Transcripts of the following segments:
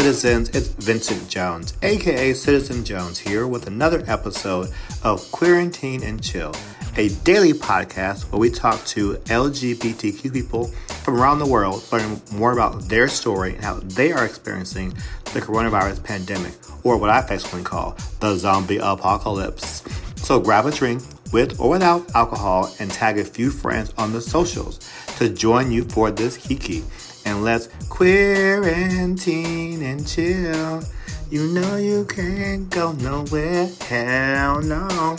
Citizens? It's Vincent Jones, aka Citizen Jones, here with another episode of Quarantine and Chill, a daily podcast where we talk to LGBTQ people from around the world, learn more about their story and how they are experiencing the coronavirus pandemic, or what I affectionately call the zombie apocalypse. So grab a drink with or without alcohol and tag a few friends on the socials to join you for this kiki and let's quarantine and chill. You know you can't go nowhere, hell no.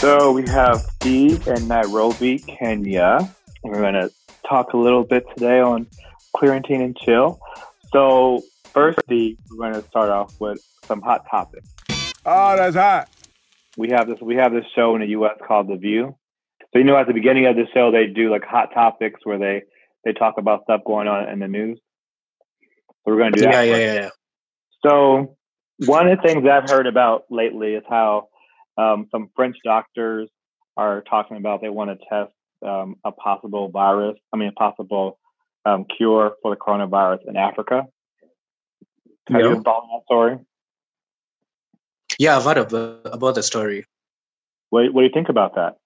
So we have Steve in Nairobi, Kenya. We're going to talk a little bit today on quarantine and chill. So first, Steve, we're going to start off with some hot topics. Oh, that's hot we have this we have this show in the U.S. called The View. So you know, at the beginning of the show, they do like hot topics where they they talk about stuff going on in the news. So we're going to do that. Yeah, yeah, yeah. So one of the things I've heard about lately is how um, some French doctors are talking about they want to test um, a possible virus. I mean, a possible um, cure for the coronavirus in Africa. Have you followed that story? Yeah, I've heard about, about the story. What, what do you think about that?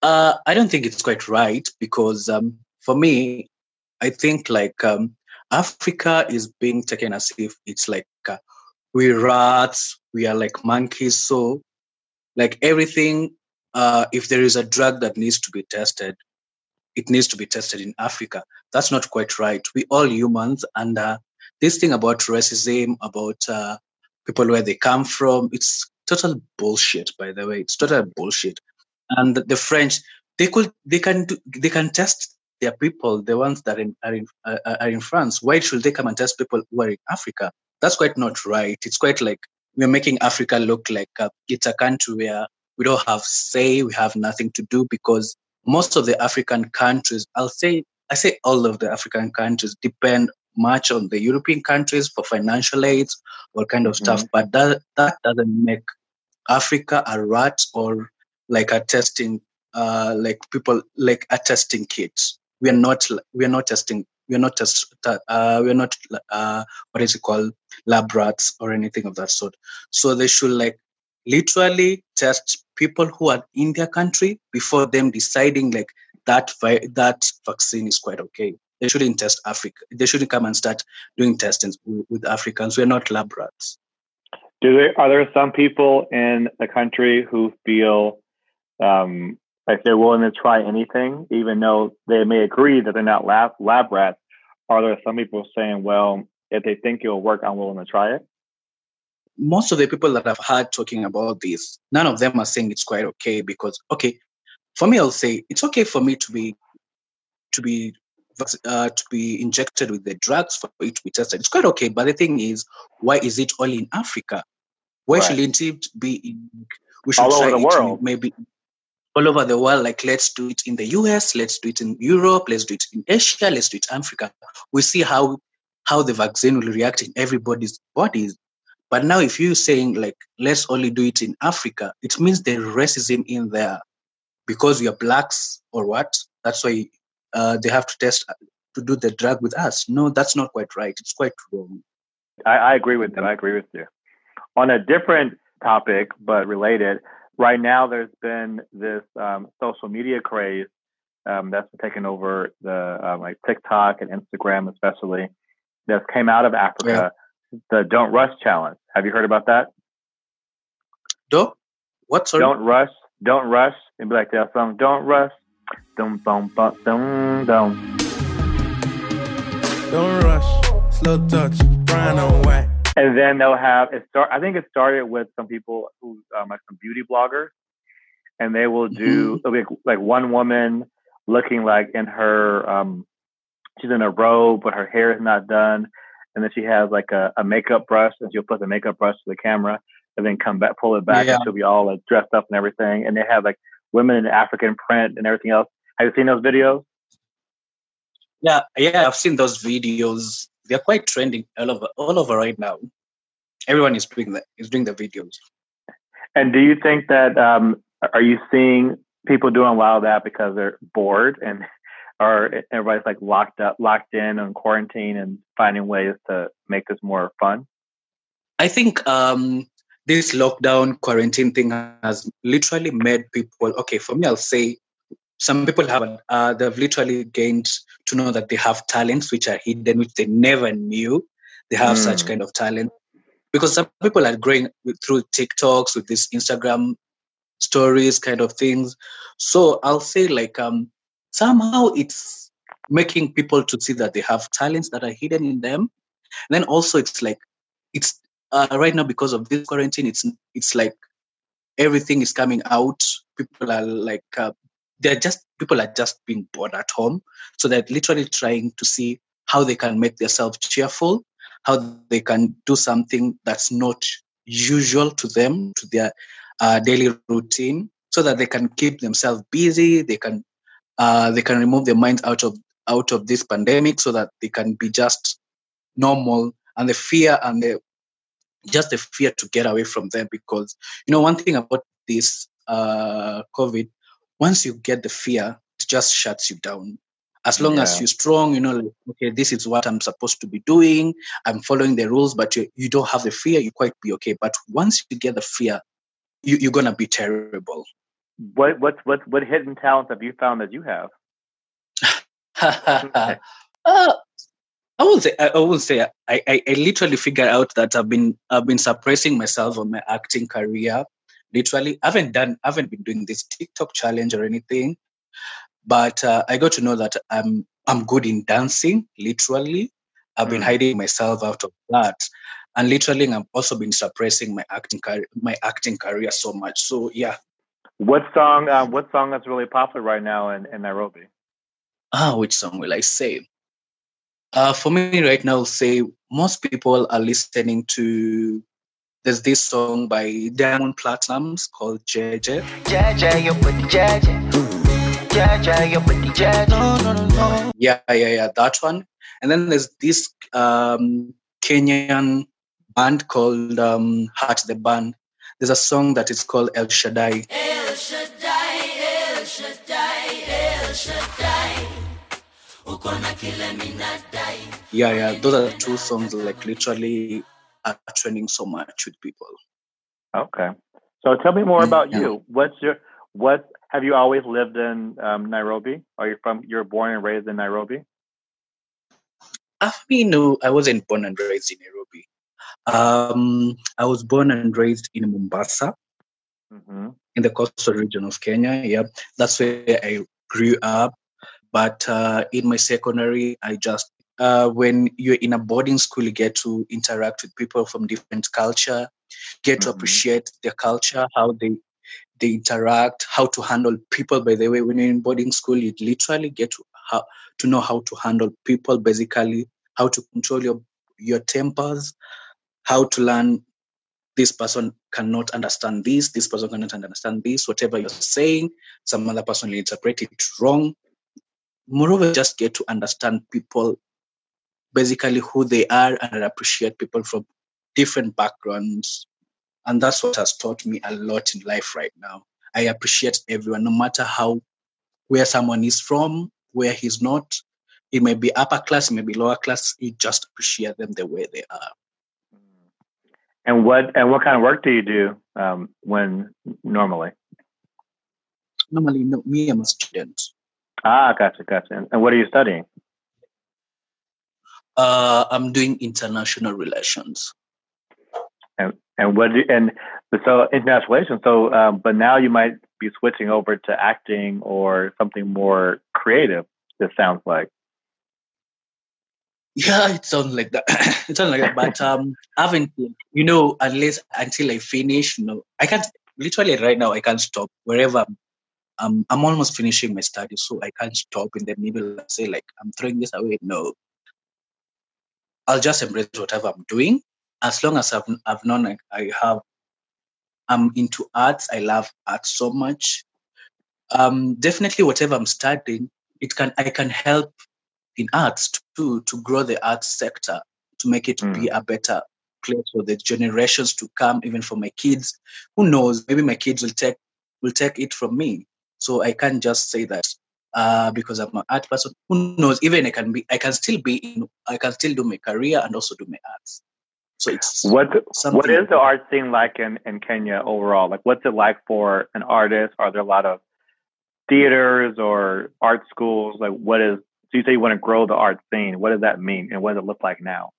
Uh, I don't think it's quite right because um, for me, I think like um, Africa is being taken as if it's like uh, we rats, we are like monkeys. So, like everything, uh, if there is a drug that needs to be tested, it needs to be tested in Africa. That's not quite right. We all humans, and uh, this thing about racism, about uh, people where they come from. It's total bullshit, by the way. It's total bullshit. And the French, they could, they can, do, they can test their people, the ones that are in, are in, uh, are in France. Why should they come and test people who are in Africa? That's quite not right. It's quite like we're making Africa look like a, it's a country where we don't have say, we have nothing to do because most of the African countries, I'll say, I say all of the African countries depend much on the European countries for financial aids, or kind of stuff. Mm-hmm. But that that doesn't make Africa a rat or like a testing, uh, like people like a testing kits. We are not. We are not testing. We are not test. Uh, we are not. Uh, what is it called? Lab rats or anything of that sort. So they should like literally test people who are in their country before them deciding like that vi- that vaccine is quite okay. They shouldn't test Africa. They shouldn't come and start doing testing with Africans. We're not lab rats. Do there are there some people in the country who feel um, like they're willing to try anything, even though they may agree that they're not lab lab rats? Are there some people saying, "Well, if they think it'll work, I'm willing to try it"? Most of the people that I've heard talking about this, none of them are saying it's quite okay because, okay, for me, I'll say it's okay for me to be to be uh, to be injected with the drugs for it to be tested. It's quite okay, but the thing is, why is it only in Africa? Why right. shouldn't it be in? We should all try over the world. maybe all over the world. Like let's do it in the US, let's do it in Europe, let's do it in Asia, let's do it in Africa. We see how how the vaccine will react in everybody's bodies. But now, if you're saying like let's only do it in Africa, it means there's racism in there because we are blacks or what? That's why uh, they have to test uh, to do the drug with us. No, that's not quite right. It's quite wrong. I, I agree with that. I agree with you. On a different topic, but related, right now there's been this um, social media craze um, that's taken over the um, like TikTok and Instagram, especially that came out of Africa. Yeah. The Don't Rush challenge. Have you heard about that? Don't what? Sorry? Don't rush. Don't rush. And be like that song. Don't rush. Dum bum bum dum dum. Don't rush, slow touch, on white. And then they'll have it start. I think it started with some people who um, like some beauty bloggers, and they will do mm-hmm. like, like one woman looking like in her um she's in a robe, but her hair is not done, and then she has like a, a makeup brush, and she'll put the makeup brush to the camera, and then come back, pull it back, yeah. and she'll be all like dressed up and everything. And they have like women in African print and everything else. Have you seen those videos? Yeah, yeah, I've seen those videos. They're quite trending all over all over right now. Everyone is doing that is doing the videos. And do you think that um, are you seeing people doing a lot of that because they're bored and or everybody's like locked up, locked in on quarantine and finding ways to make this more fun? I think um, this lockdown quarantine thing has literally made people okay. For me, I'll say some people have uh, they've literally gained to know that they have talents which are hidden, which they never knew they have mm. such kind of talent. Because some people are growing through TikToks with this Instagram stories kind of things. So I'll say like um somehow it's making people to see that they have talents that are hidden in them. And then also it's like it's uh, right now because of this quarantine, it's it's like everything is coming out. People are like uh, they're just people are just being bored at home, so they're literally trying to see how they can make themselves cheerful, how they can do something that's not usual to them to their uh, daily routine, so that they can keep themselves busy. They can uh, they can remove their minds out of out of this pandemic, so that they can be just normal and the fear and the just the fear to get away from them because you know one thing about this uh, covid once you get the fear it just shuts you down. As long yeah. as you're strong you know like, okay this is what i'm supposed to be doing i'm following the rules but you, you don't have the fear you quite be okay. But once you get the fear you, you're gonna be terrible. What what what what hidden talents have you found that you have? Uh, I will say I will say I, I, I literally figured out that I've been I've been suppressing myself on my acting career. Literally, I haven't done I haven't been doing this TikTok challenge or anything, but uh, I got to know that I'm I'm good in dancing. Literally, I've been mm. hiding myself out of that, and literally, I've also been suppressing my acting career, my acting career so much. So yeah. What song? Uh, what song that's really popular right now in, in Nairobi? Ah, which song will I say? Uh, for me right now, say most people are listening to. There's this song by Diamond Platnumz called JJ. JJ, you put the JJ. JJ, you put the JJ. No, no, no, no. Yeah, yeah, yeah, that one. And then there's this um, Kenyan band called um, Hart the Band. There's a song that is called El Shaddai. El Shaddai, El Shaddai, El Shaddai. Yeah, yeah. Those are two songs like literally are trending so much with people. Okay. So tell me more about yeah. you. What's your what have you always lived in um, Nairobi? Are you from you're born and raised in Nairobi? I mean, no, I wasn't born and raised in Nairobi. Um, I was born and raised in Mombasa, mm-hmm. in the coastal region of Kenya. Yeah, that's where I grew up. But uh, in my secondary, I just uh, when you're in a boarding school, you get to interact with people from different culture, get mm-hmm. to appreciate their culture, how they they interact, how to handle people. By the way, when you're in boarding school, you literally get to how to know how to handle people. Basically, how to control your your tempers, how to learn. This person cannot understand this. This person cannot understand this. Whatever you're saying, some other person will interpret it wrong moreover just get to understand people basically who they are and appreciate people from different backgrounds. And that's what has taught me a lot in life right now. I appreciate everyone no matter how where someone is from where he's not. It may be upper class it may be lower class you just appreciate them the way they are. And what and what kind of work do you do um, when normally? Normally no, me i'm a student. Ah, gotcha, gotcha. And what are you studying? Uh, I'm doing international relations. And and what do, and so international relations. So, um, but now you might be switching over to acting or something more creative. This sounds like. Yeah, it sounds like that. it sounds like that. But um, I haven't, you know, unless until I finish, you know, I can't literally right now. I can't stop wherever I'm I'm I'm almost finishing my studies, so I can't stop in the middle and say like I'm throwing this away. No, I'll just embrace whatever I'm doing as long as I've I've known like I have. I'm into arts. I love art so much. Um, definitely, whatever I'm studying, it can I can help in arts too to grow the arts sector to make it mm. be a better place for the generations to come, even for my kids. Who knows? Maybe my kids will take will take it from me. So I can't just say that uh, because I'm an art person. Who knows? Even I can be, I can still be in, I can still do my career and also do my arts. So it's what what is the art scene like in, in Kenya overall? Like, what's it like for an artist? Are there a lot of theaters or art schools? Like, what is? So you say you want to grow the art scene. What does that mean, and what does it look like now?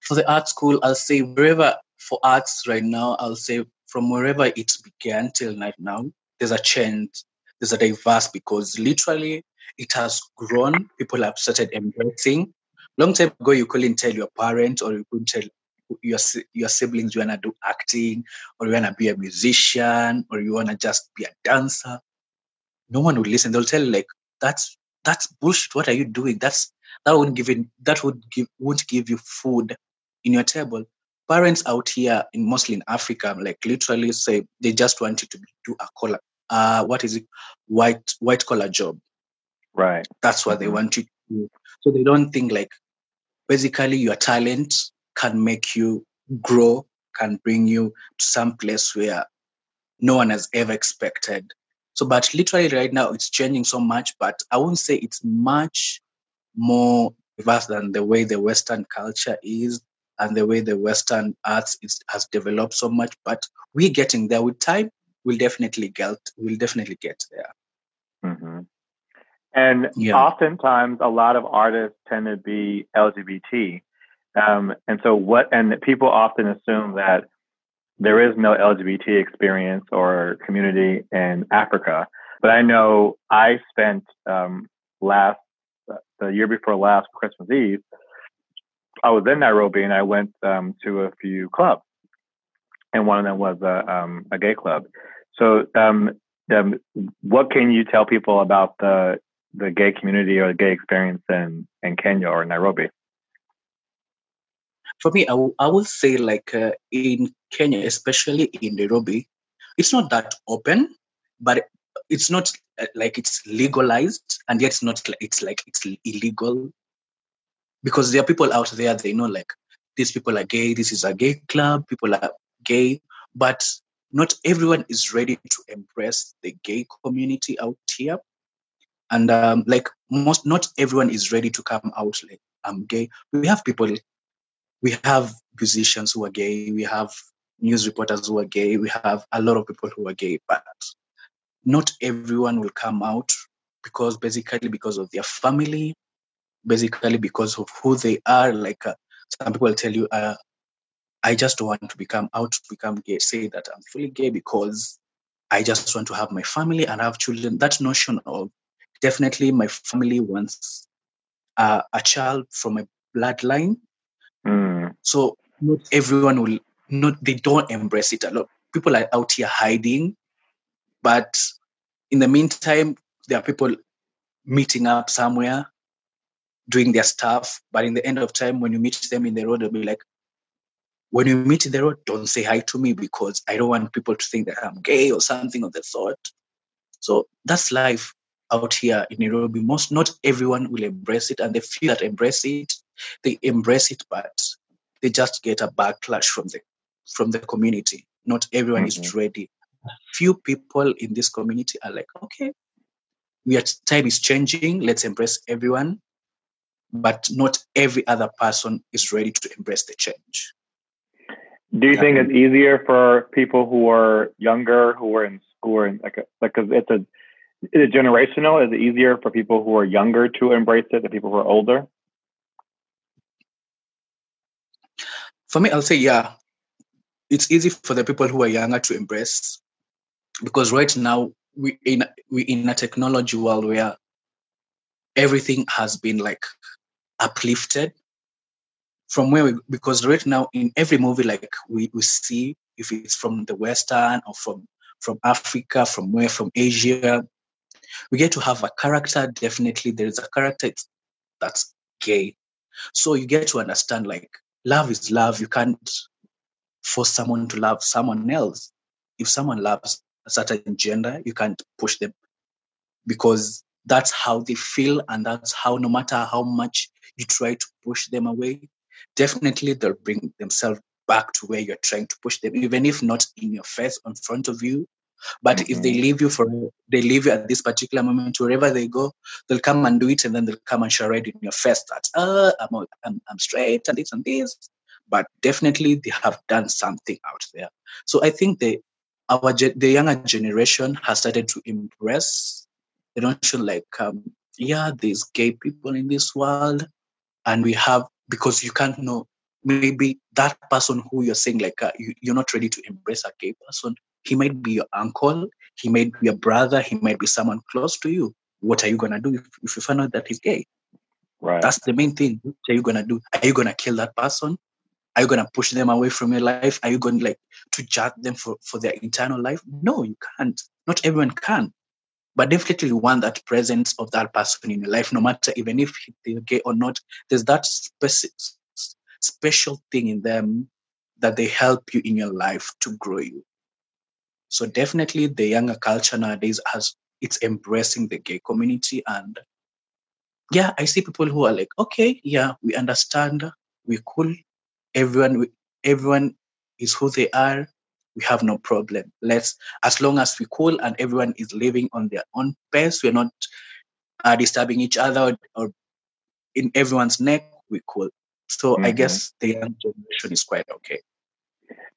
For the art school, I'll say wherever for arts right now, I'll say from wherever it began till right now, there's a change, a diverse because literally it has grown. People have started embracing. Long time ago, you couldn't tell your parents or you couldn't tell your your siblings you wanna do acting or you wanna be a musician or you wanna just be a dancer. No one would listen. They'll tell you like that's that's bullshit. What are you doing? That's that wouldn't give it, that would give won't give you food in your table. Parents out here, in mostly in Africa, like literally say they just want you to do a uh, what is it, white white collar job. Right. That's what mm-hmm. they want you to do. So they don't think like basically your talent can make you grow, can bring you to some place where no one has ever expected. So, but literally right now it's changing so much, but I won't say it's much more diverse than the way the Western culture is and the way the Western arts is, has developed so much. But we're getting there with time. We'll definitely get. We'll definitely get there. Mm-hmm. And yeah. oftentimes, a lot of artists tend to be LGBT. Um, and so, what? And people often assume that there is no LGBT experience or community in Africa. But I know I spent um, last the year before last Christmas Eve. I was in Nairobi and I went um, to a few clubs, and one of them was a, um, a gay club. So, um, um, what can you tell people about the the gay community or the gay experience in in Kenya or Nairobi? For me, I, w- I would say like uh, in Kenya, especially in Nairobi, it's not that open, but it's not uh, like it's legalized, and yet it's not it's like it's illegal because there are people out there they know like these people are gay, this is a gay club, people are gay, but not everyone is ready to embrace the gay community out here. And um, like most not everyone is ready to come out like i'm gay. We have people we have musicians who are gay we have news reporters who are gay we have a lot of people who are gay but not everyone will come out because basically because of their family basically because of who they are. Like uh, some people tell you uh, i just want to become out to become gay say that i'm fully gay because i just want to have my family and have children that notion of definitely my family wants uh, a child from a bloodline. Mm. So not everyone will not they don't embrace it a lot. People are out here hiding, but in the meantime, there are people meeting up somewhere, doing their stuff. But in the end of time, when you meet them in the road, they'll be like, when you meet in the road, don't say hi to me because I don't want people to think that I'm gay or something of the sort. So that's life out here in Nairobi, most not everyone will embrace it, and the few that embrace it, they embrace it, but they just get a backlash from the from the community. Not everyone mm-hmm. is ready. Few people in this community are like, okay, we are time is changing. Let's embrace everyone, but not every other person is ready to embrace the change. Do you yeah. think it's easier for people who are younger, who are in are in like a, like cause it's a is it generational? Is it easier for people who are younger to embrace it than people who are older? For me, I'll say yeah. It's easy for the people who are younger to embrace because right now we in we in a technology world where everything has been like uplifted from where we because right now in every movie like we, we see if it's from the western or from from africa from where from asia we get to have a character. Definitely, there is a character that's gay. So you get to understand like love is love. You can't force someone to love someone else. If someone loves a certain gender, you can't push them because that's how they feel, and that's how no matter how much you try to push them away, definitely they'll bring themselves back to where you're trying to push them, even if not in your face, in front of you, But mm-hmm. if they mm-hmm. leave you for they leave you at this particular moment, wherever they go, they'll come and do it, and then they'll come and charade in your face that uh, I'm, I'm I'm straight and this and this. But definitely they have done something out there. So I think the our the younger generation has started to embrace the notion like um, yeah, there's gay people in this world, and we have because you can't know maybe that person who you're saying like uh, you, you're not ready to embrace a gay person he might be your uncle he might be your brother he might be someone close to you. What are you going to do if, if you find out that he's gay? Right. That's the main thing. What are you going to do? Are you going to kill that person? Are you going to push them away from your life? Are you going like to judge them for, for their internal life? No you can't. Not everyone can but definitely want that presence of that person in your life no matter even if they're gay or not. There's that specific special thing in them that they help you in your life to grow you. So definitely the younger culture nowadays has it's embracing the gay community and yeah, I see people who are like, okay, yeah, we understand, we're cool, everyone everyone is who they are, we have no problem. Let's as long as we're cool and everyone is living on their own pace, we're not uh, disturbing each other or, or in everyone's neck, we're cool. So mm-hmm. I guess the young generation is quite okay.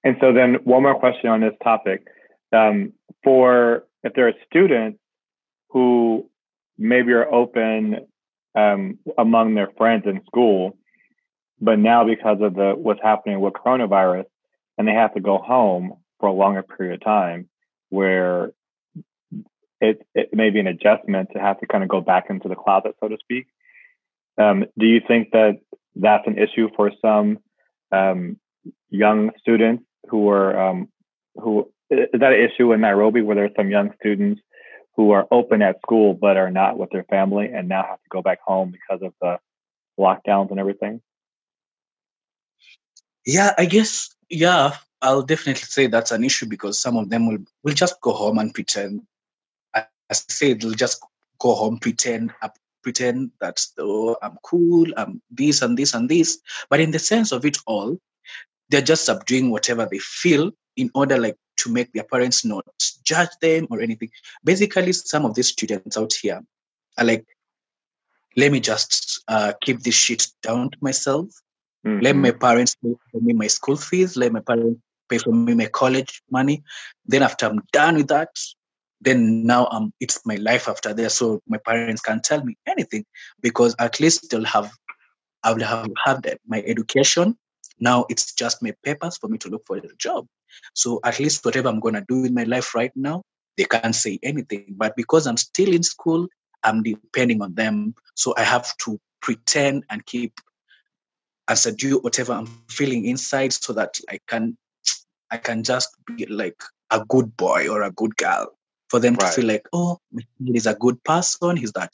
And so then one more question on this topic. Um, for if there are students who maybe are open um, among their friends in school, but now because of the what's happening with coronavirus, and they have to go home for a longer period of time, where it it may be an adjustment to have to kind of go back into the closet, so to speak. Um, do you think that that's an issue for some um, young students who are um, who is that an issue in Nairobi where there's some young students who are open at school but are not with their family and now have to go back home because of the lockdowns and everything? Yeah, I guess yeah, I'll definitely say that's an issue because some of them will will just go home and pretend. As I say, they'll just go home, pretend, pretend that oh i'm cool i'm this and this and this but in the sense of it all they're just subduing whatever they feel in order like to make their parents not judge them or anything basically some of these students out here are like let me just uh, keep this shit down to myself mm-hmm. let my parents pay me my school fees let my parents pay for me my college money then after i'm done with that then now um, it's my life after there. So my parents can't tell me anything because at least they'll have, I will have had my education. Now it's just my papers for me to look for a job. So at least whatever I'm to do in my life right now, they can't say anything. But because I'm still in school, I'm depending on them. So I have to pretend and keep and subdue whatever I'm feeling inside so that I can I can just be like a good boy or a good girl for them right. to feel like, oh, he's a good person. He's that,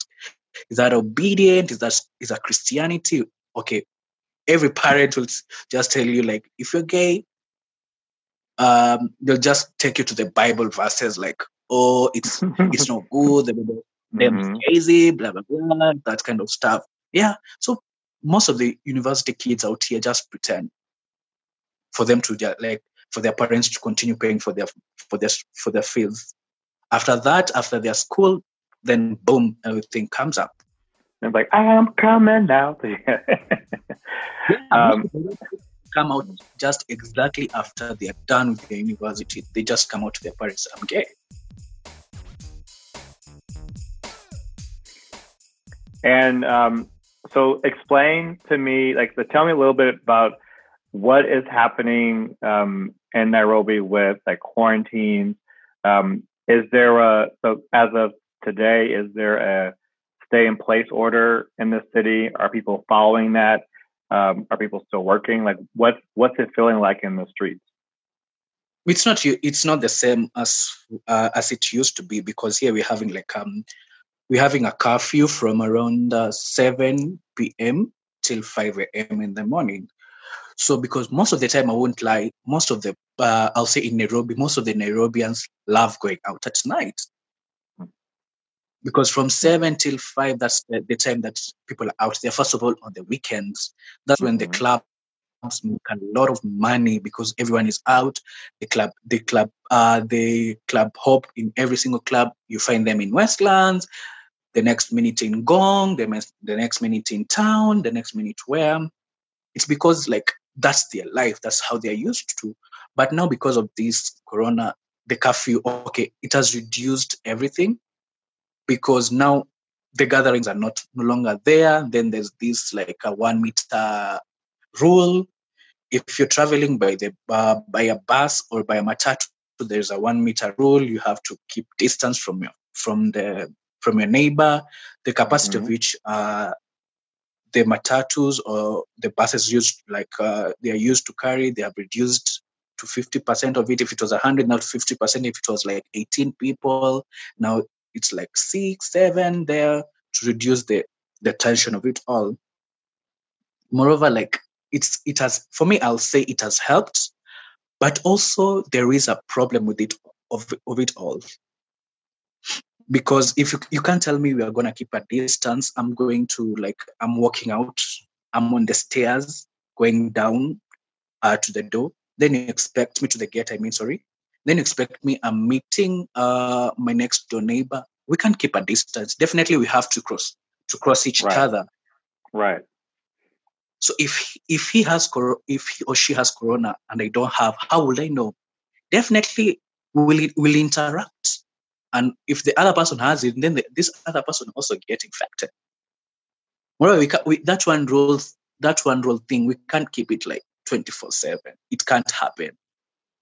is that obedient? Is that is that Christianity? Okay, every parent will just tell you like, if you're gay, um, they'll just take you to the Bible verses like, oh, it's it's not good. The them mm-hmm. crazy, blah blah blah, that kind of stuff. Yeah. So most of the university kids out here just pretend for them to just like for their parents to continue paying for their for their for their fees after that, after their school, then boom, everything comes up. And like, I'm coming out. um, come out just exactly after they're done with the university. They just come out to their parents, I'm gay. And um, so explain to me, like, so tell me a little bit about what is happening um, in Nairobi with like quarantine. Um, is there a so as of today? Is there a stay in place order in the city? Are people following that? Um, are people still working? Like, what what's it feeling like in the streets? It's not it's not the same as uh, as it used to be because here we're having like um we're having a curfew from around uh, 7 p.m. till 5 a.m. in the morning. So because most of the time, I won't lie, most of the, uh, I'll say in Nairobi, most of the Nairobians love going out at night. Because from seven till five, that's the, the time that people are out there. First of all, on the weekends, that's mm-hmm. when the mm-hmm. club make a lot of money because everyone is out. The club, the club, uh, the club hop in every single club. You find them in Westlands. The next minute in Ngong, the, mes- the next minute in town, the next minute where. It's because like that's their life. That's how they're used to. But now because of this corona, the curfew, okay, it has reduced everything because now the gatherings are not no longer there. Then there's this like a one meter rule. If you're traveling by the uh, by a bus or by a matatu, there's a one meter rule. You have to keep distance from your from the from your neighbor. The capacity Mhm. of which uh, the matatus or the buses used like uh, they are used to carry, they have reduced to 50% of it. If it was 100 now 50% If it was like 18 people, now it's like six, seven there to reduce the, the tension of it all. Moreover, like it's it has for me, I'll say it has helped, but also there is a problem with it of, of it all. Because if you you can't tell me we are gonna keep a distance, I'm going to like I'm walking out, I'm on the stairs going down uh, to the door. Then you expect me to the gate, I mean sorry. Then you expect me I'm meeting uh my next door neighbor. We can't keep a distance. Definitely we have to cross to cross each Right. other. Right. So if if he has if he or she has corona and I don't have, how will I know? Definitely will it will interact. And if the other person has it, then the, this other person also get infected. Moreover, we, can, we that one rule that one rule thing we can't keep it like twenty four seven. It can't happen.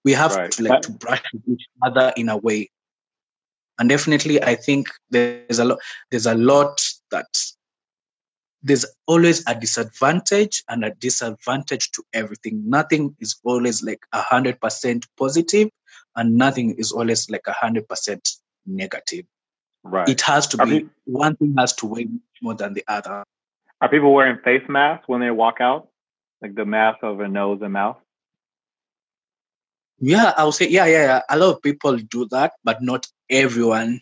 We have Right. to like to brush with each other in a way. And definitely, I think there's a lot. There's a lot that there's always a disadvantage and a disadvantage to everything. Nothing is always like a hundred percent positive, and nothing is always like a hundred percent negative. Right. It has to Are be one thing has to weigh more than the other. Are people wearing face masks when they walk out? Like the mask over nose and mouth? Yeah, I would say yeah, yeah, yeah. A lot of people do that, but not everyone,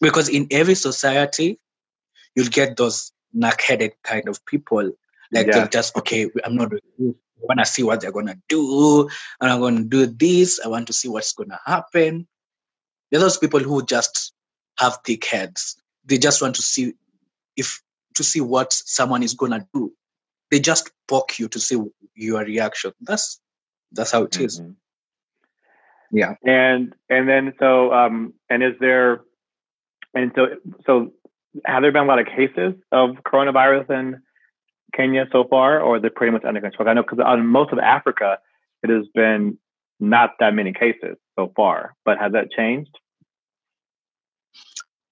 because in every society, you'll get those knack-headed kind of people. Like Yeah. they're just okay. I'm not. I want to see what they're gonna do, and I'm gonna do this. I want to see what's gonna happen. There are those people who just have thick heads. They just want to see if to see what someone is gonna do. They just poke you to see your reaction. That's that's how it is. Mhm. Yeah. And and then so um and is there and so so have there been a lot of cases of coronavirus in Kenya so far, or is it pretty much under control? I know because on most of Africa, it has been not that many cases so far, but has that changed?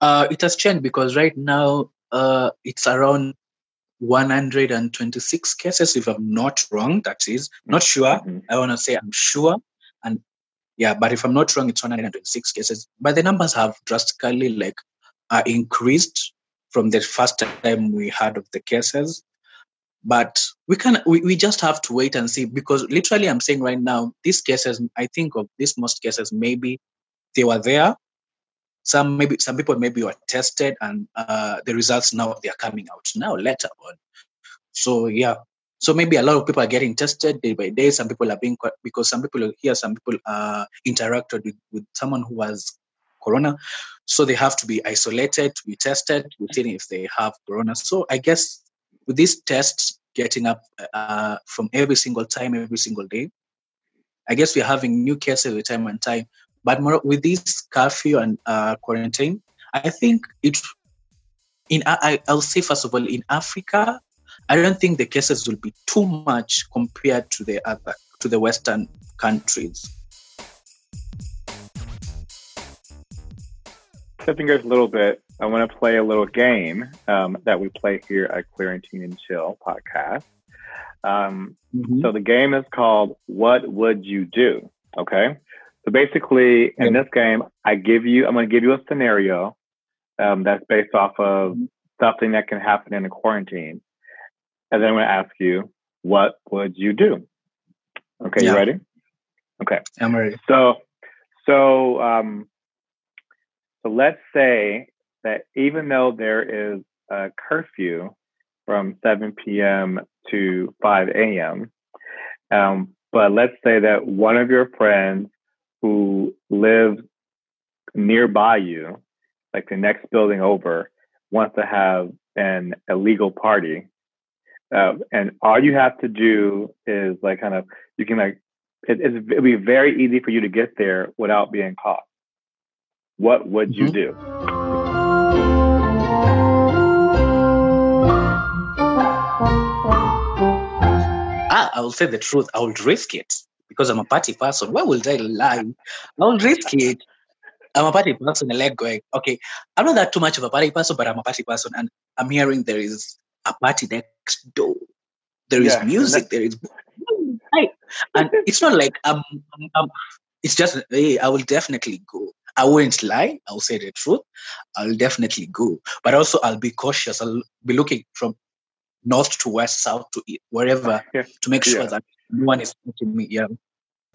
Uh, it has changed because right now uh, it's around 126 cases, if I'm not wrong. That is not sure. Mhm. I want to say I'm sure, and yeah, but if I'm not wrong, it's 126 cases. But the numbers have drastically like uh, increased from the first time we heard of the cases. But we can we, we just have to wait and see because literally I'm saying right now these cases I think of these most cases maybe they were there. Some maybe some people maybe were tested and uh, the results now they are coming out. Now later on. So yeah. So maybe a lot of people are getting tested day by day. Some people are being because some people here some people uh, interacted with, with someone who has corona. So they have to be isolated to be tested see if they have corona. So i guess with these tests getting up uh, from every single time every single day i guess we're having new cases every time and time but more with this curfew and uh, quarantine, I think it. In I, I'll say first of all, in Africa, I don't think the cases will be too much compared to the other to the Western countries. Shifting gears a little bit, I want to play a little game um, that we play here at Quarantine and Chill podcast. Um, So the game is called What Would You Do? Okay. So basically, in this game, I give you, I'm going to give you a scenario um, that's based off of something that can happen in a quarantine. And then I'm going to ask you, what would you do? Okay. You ready? Okay. I'm ready. So, so, um, so let's say that even though there is a curfew from 7 p.m. to 5 a.m., Um, but let's say that one of your friends who lives nearby you, like the next building over, wants to have an illegal party. Uh, and all you have to do is like kind of you can like it, it'll be very easy for you to get there without being caught. What would you Mhm. do? Ah, I will say the truth. I will risk it because I'm a party person. Why would I lie? I will risk it. I'm a party person and like going, okay, I'm not that too much of a party person, but I'm a party person and I'm hearing there is a party next door. There is Yeah, music, there is and it's not like um, um, um it's just hey, I will definitely go. I won't lie, I'll say the truth. I'll definitely go. But also I'll be cautious. I'll be looking from north to west, south to east, wherever Yeah. to make sure Yeah. that no one is watching me. Yeah.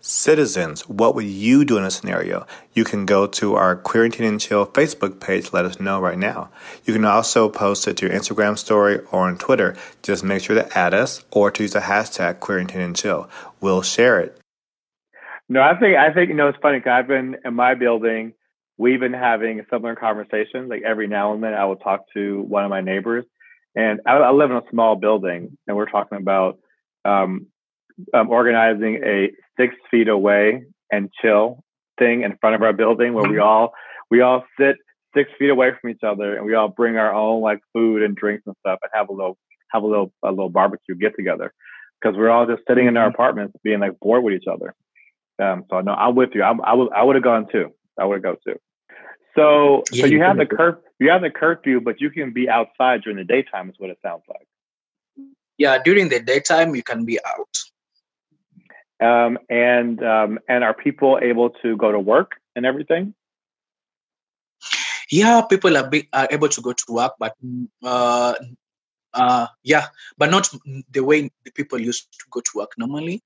Citizens, what would you do in a scenario? You can go to our Quarantine and Chill Facebook page let us know right now. You can also post it to your Instagram story or on Twitter. Just make sure to add us or to use the hashtag Quarantine and Chill. We'll share it. No, I think I think you know it's funny because I've been in my building. We've been having similar conversations. Like every now and then, I will talk to one of my neighbors, and I, I live in a small building, and we're talking about um, um, organizing a six feet away and chill thing in front of our building where we all we all sit six feet away from each other, and we all bring our own like food and drinks and stuff, and have a little have a little a little barbecue get together because we're all just sitting in our apartments being like bored with each other. Um, so no, I'm with you. I, I would I would have gone too. I would have gone too. So Yeah, so you you have the could've- cur you have the curfew, but you can be outside during the daytime. Is what it sounds like. Yeah, during the daytime you can be out. Um, and um, and are people able to go to work and everything? Yeah, people are, be, are able to go to work, but uh, uh, yeah, but not the way the people used to go to work normally.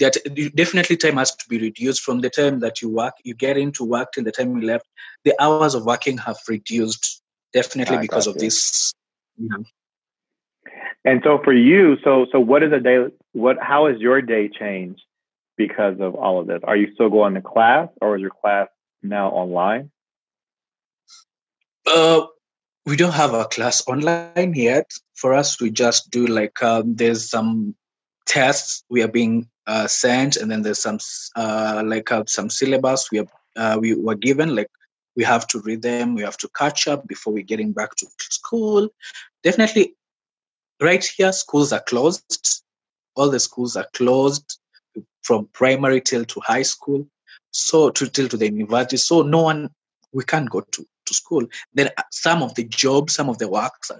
That definitely time has to be reduced from the time that you work, you get into work till the time you left. The hours of working have reduced definitely I because of gotcha. this. Yeah. And so for you, so so what is a day? What how has your day changed because of all of this? Are you still going to class, or is your class now online? Uh, we don't have a class online yet. For us, we just do like um, there's some tests we are being uh, sent, and then there's some uh, like uh, some syllabus we are uh, we were given. Like we have to read them, we have to catch up before we're getting back to school. Definitely, right here, schools are closed. All the schools are closed from primary till to high school, so to till to the university. So no one we can't go to to school then uh, some of the jobs, some of the works,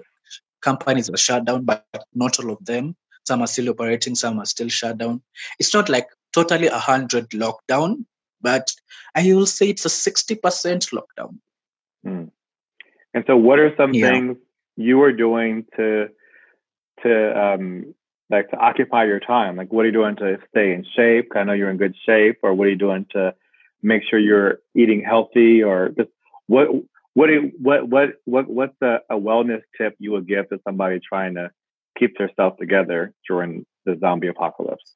companies are shut down, but not all of them. Some are still operating, some are still shut down. It's not like totally a hundred lockdown, but I will say it's a sixty percent lockdown. Hmm. And so, what are some Yeah. things you are doing to to um, like to occupy your time? Like, what are you doing to stay in shape? I know you're in good shape, or what are you doing to make sure you're eating healthy, or just what what do- what what what what's a, a wellness tip you would give to somebody trying to keep herself together during the zombie apocalypse?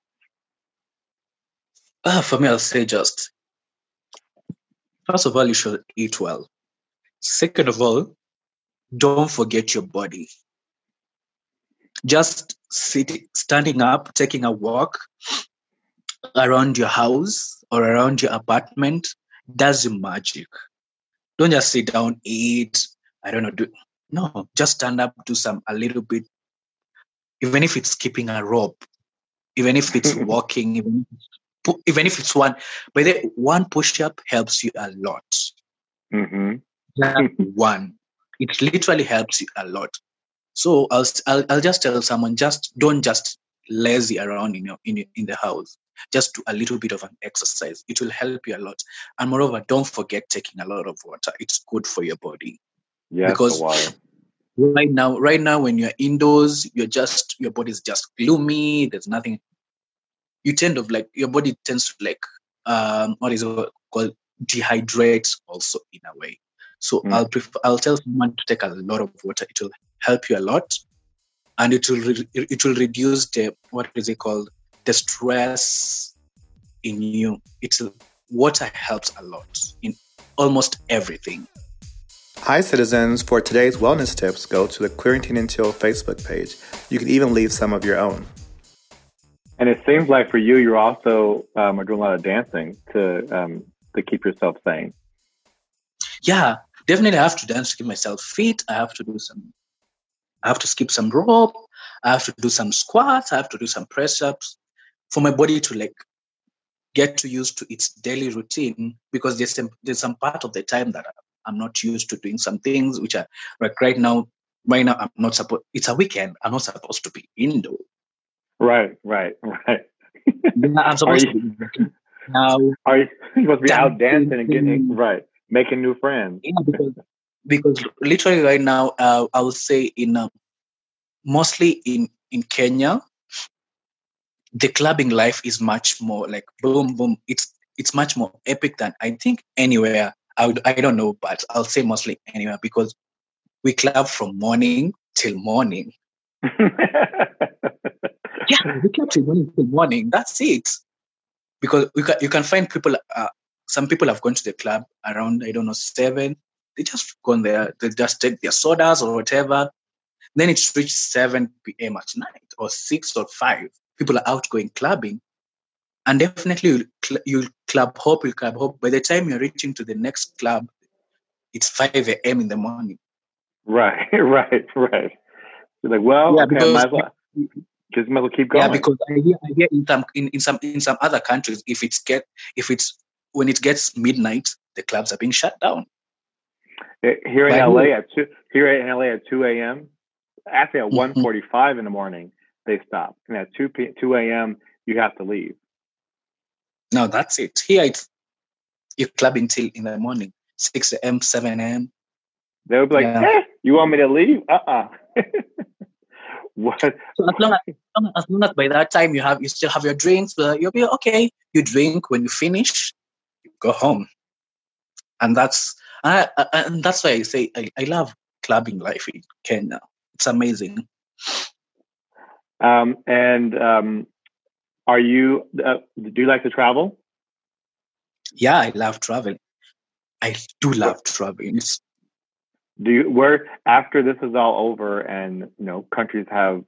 Ah, for me, I'll say just first of all, you should eat well. Second of all, don't forget your body. Just sitting, standing up, taking a walk around your house or around your apartment does magic. Don't just sit down, eat. I don't know. Do no. Just stand up, do some a little bit. Even if it's keeping a rope, even if it's walking, even if it's, even if it's one. But the one push up helps you a lot. hmm Just one. It literally helps you a lot. So I'll, I'll I'll just tell someone just don't just lazy around in your in in the house. Just do a little bit of an exercise. It will help you a lot. And moreover, don't forget taking a lot of water. It's good for your body. Yes, Because-. Right now, right now, when you're indoors, you're just your body's just gloomy. There's nothing. You tend of like your body tends to like um what is it called dehydrate also in a way. So Mm. I'll prefer I'll tell someone to take a lot of water. It will help you a lot, and it will re- it will reduce the what is it called the stress in you. It's water helps a lot in almost everything. Hi, citizens. For today's wellness tips, go to the Quarantine and Chill Facebook page. You can even leave some of your own. And it seems like for you, you're also um, are doing a lot of dancing to um, to keep yourself sane. Yeah, definitely. I have to dance to keep myself fit. I have to do some. I have to skip some rope. I have to do some squats. I have to do some press ups for my body to like get to used to its daily routine because there's some, there's some part of the time that I'm not used to doing some things which are like right now. Right now, I'm not supposed. It's a weekend. I'm not supposed to be indoor. Right, right, right. I'm supposed you, to be now. Are you supposed to be out dancing and getting right, making new friends? Yeah, because, because literally right now, uh, I would say in uh, mostly in in Kenya, the clubbing life is much more like boom boom. It's it's much more epic than I think anywhere. I would, I don't know, but I'll say mostly anywhere because we club from morning till morning. yeah, we kept it morning till morning. That's it. Because you can, you can find people, uh, some people have gone to the club around, I don't know, seven. They just gone there. They just take their sodas or whatever. Then it's reached 7 p.m. at night or 6 or 5. People are out going clubbing. And definitely you'll, you'll club hop, you'll club hop. By the time you're reaching to the next club, it's 5 a.m. in the morning. Right, right, right. You're like, well, yeah, okay, because, might as well, just might as well keep going. Yeah, because I hear, I hear in some in, in some in some other countries, if it's get if it's when it gets midnight, the clubs are being shut down. Here in LA at two here in LA at two a.m. Actually, at mm-hmm. one forty-five in the morning, they stop, and at two p two a.m. you have to leave. No, that's it. Here it's you club until in the morning, six a.m., seven a.m. They would be like, yeah. eh, "You want me to leave? Uh uh-uh. uh what? So as long as, as long as by that time you have you still have your drinks, but you'll be okay. You drink when you finish, you go home, and that's I, and that's why I say I, I love clubbing life in Kenya. It's amazing. Um, and um, are you? Uh, do you like to travel? Yeah, I love traveling. I do love traveling. Do you where after this is all over and you know countries have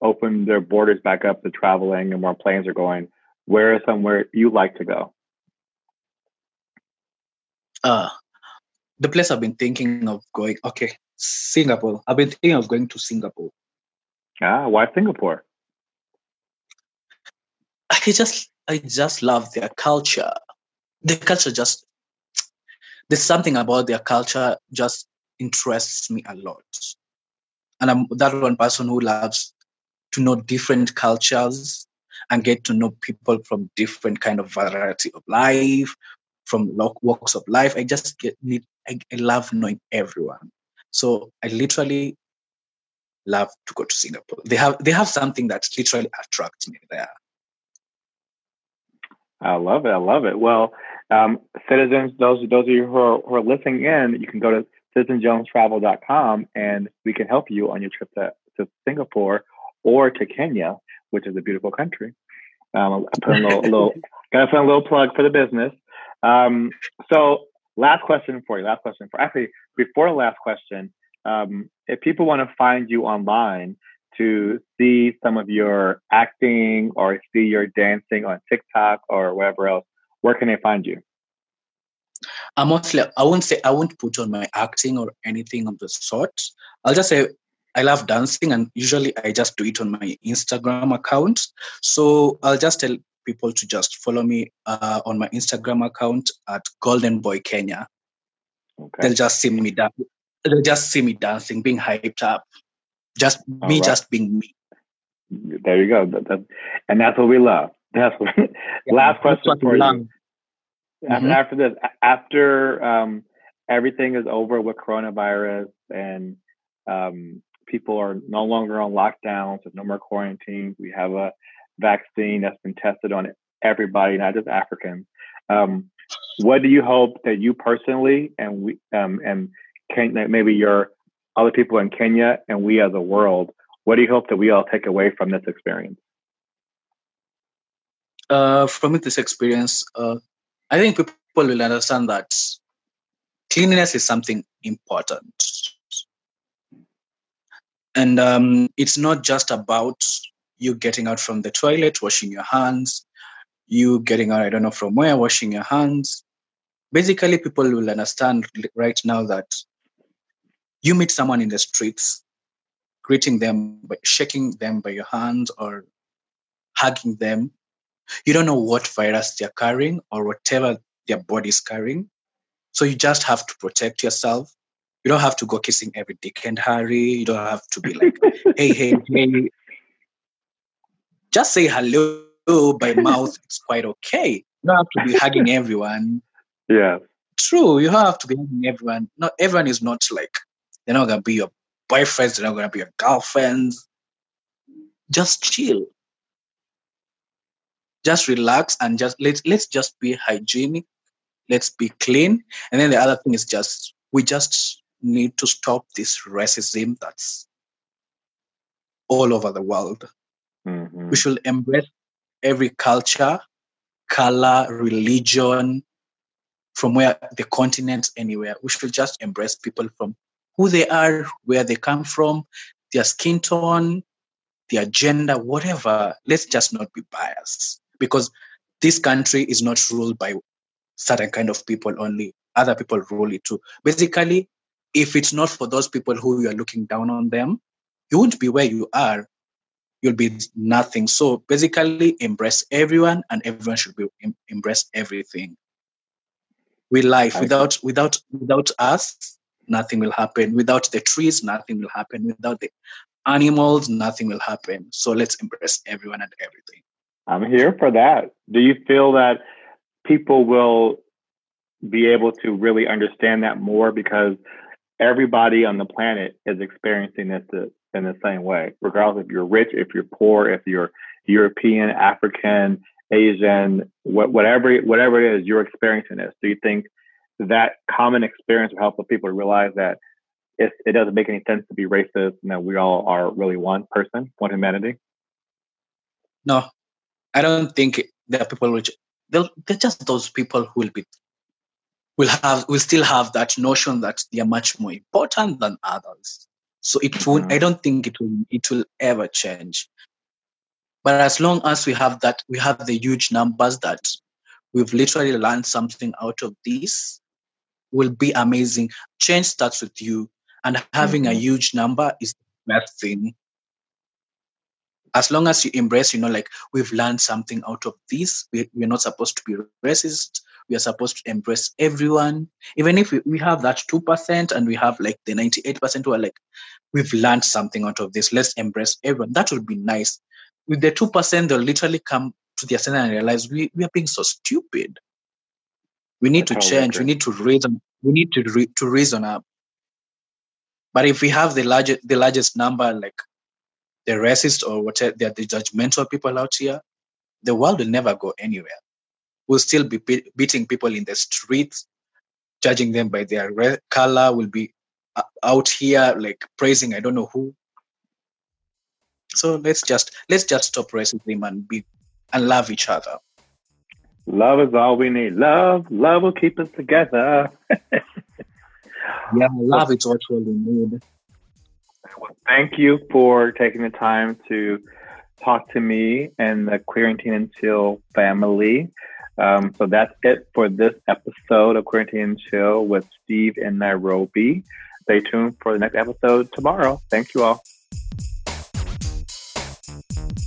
opened their borders back up to traveling and more planes are going where is somewhere you like to go uh the place i've been thinking of going okay singapore i've been thinking of going to singapore ah why singapore i just i just love their culture the culture just there's something about their culture just interests me a lot. And I'm that one person who loves to know different cultures and get to know people from different kind of variety of life, from walks of life. I just get need I, I love knowing everyone. So I literally love to go to Singapore. They have they have something that literally attracts me there. I love it. I love it. Well, um, citizens, those those of you who are, who are listening in, you can go to citizenjonestravel.com and we can help you on your trip to, to Singapore or to Kenya, which is a beautiful country. Um, I put a little, little gotta put a little plug for the business. Um, so last question for you, last question for actually before the last question, um, if people want to find you online to see some of your acting or see your dancing on TikTok or wherever else, where can they find you? I'm mostly I won't say I won't put on my acting or anything of the sort. I'll just say I love dancing and usually I just do it on my Instagram account. So I'll just tell people to just follow me uh, on my Instagram account at Golden Boy Kenya. Okay. They'll just see me da- they'll just see me dancing, being hyped up. Just All me right. just being me. There you go. That, that, and that's what we love. That's what, yeah, last question for you. Mm-hmm. After this, after um, everything is over with coronavirus and um, people are no longer on lockdowns, there's no more quarantines. We have a vaccine that's been tested on everybody, not just Africans. Um, what do you hope that you personally and we um, and can, maybe your other people in Kenya and we as a world, what do you hope that we all take away from this experience? uh, from this experience, uh, I think people will understand that cleanliness is something important. And um, it's not just about you getting out from the toilet, washing your hands, you getting out, I don't know from where, washing your hands. Basically, people will understand right now that you meet someone in the streets, greeting them, by shaking them by your hand or hugging them. You don't know what virus they're carrying or whatever their body is carrying. So you just have to protect yourself. You don't have to go kissing every Dick and Harry. You don't have to be like, hey, hey, hey. Just say hello by mouth. It's quite okay. You don't have to be hugging everyone. Yeah. True, you have to be hugging everyone. Not everyone is not like they're not gonna be your boyfriends. They're not gonna be your girlfriends. Just chill. Just relax and just let's let's just be hygienic. Let's be clean. And then the other thing is just we just need to stop this racism that's all over the world. Mhm. We should embrace every culture, color, religion, from where the continent, anywhere. We should just embrace people from who they are, where they come from, their skin tone, their gender, whatever. Let's just not be biased because this country is not ruled by certain kind of people only. Other people rule it too. Basically, if it's not for those people who you are looking down on them, you won't be where you are. You'll be nothing. So basically, embrace everyone, and everyone should be em- embrace everything. We life without without without us, nothing will happen. Without the trees, nothing will happen. Without the animals, nothing will happen. So let's embrace everyone and everything. I'm here for that. Do you feel that people will be able to really understand that more because everybody on the planet is experiencing this in the same way, regardless if you're rich, if you're poor, if you're European, African, Asian, whatever whatever it is, you're experiencing this. Do you think that common experience will help the people realize that it, it doesn't make any sense to be racist and that we all are really one person, one humanity? No, I don't think there are people which they'll, they're just those people who will be will have will still have that notion that they are much more important than others. So it won't. Mhm. I don't think it will. It will ever change. But as long as we have that, we have the huge numbers that we've literally learned something out of this, will be amazing. Change starts with you, and having a Mhm. huge number is the best thing as long as you embrace, you know, like we've learned something out of this, we, we're not supposed to be racist. We are supposed to embrace everyone. Even if we, we have that 2% and we have like the 98% who are like, we've learned something out of this. Let's embrace everyone. That would be nice. With the 2%, they'll literally come to their center and realize we, we are being so stupid. We need I to totally change. agree. We need to reason. We need to, re, to reason up. But if we have the largest, the largest number, like the racist or whatever, the, the judgmental people out here, the world will never go anywhere. We'll still be be- beating people in the streets, judging them by their re- color. We'll be uh, out here like praising I don't know who. So let's just let's just stop racism and be and love each other. Love is all we need. Love, love will keep us together. Yeah, love is what we need. Thank you for taking the time to talk to me and the Quarantine and Chill family. Um, so that's it for this episode of Quarantine and Chill with Steve in Nairobi. Stay tuned for the next episode tomorrow. Thank you all.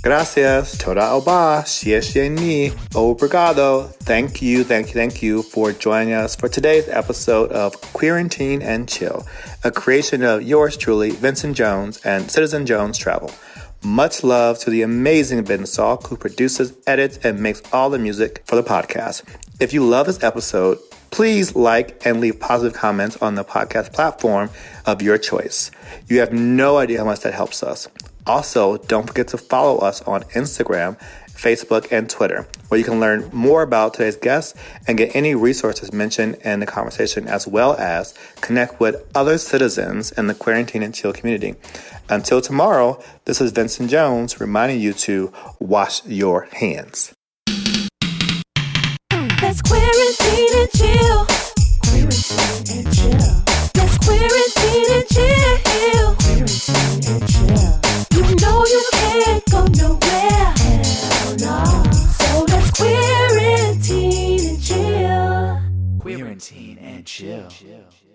Gracias. Toda oba. Xie ni. Obrigado. Thank you, thank you, thank you for joining us for today's episode of Quarantine and Chill, a creation of yours truly, Vincent Jones and Citizen Jones Travel. Much love to the amazing Ben Salk, who produces, edits, and makes all the music for the podcast. If you love this episode, please like and leave positive comments on the podcast platform of your choice. You have no idea how much that helps us. Also, don't forget to follow us on Instagram, Facebook, and Twitter, where you can learn more about today's guests and get any resources mentioned in the conversation, as well as connect with other citizens in the quarantine and chill community. Until tomorrow, this is Vincent Jones reminding you to wash your hands. and chill. Quarantine and chill. Let's quarantine and chill. Quarantine and chill. Quarantine and chill. Chill.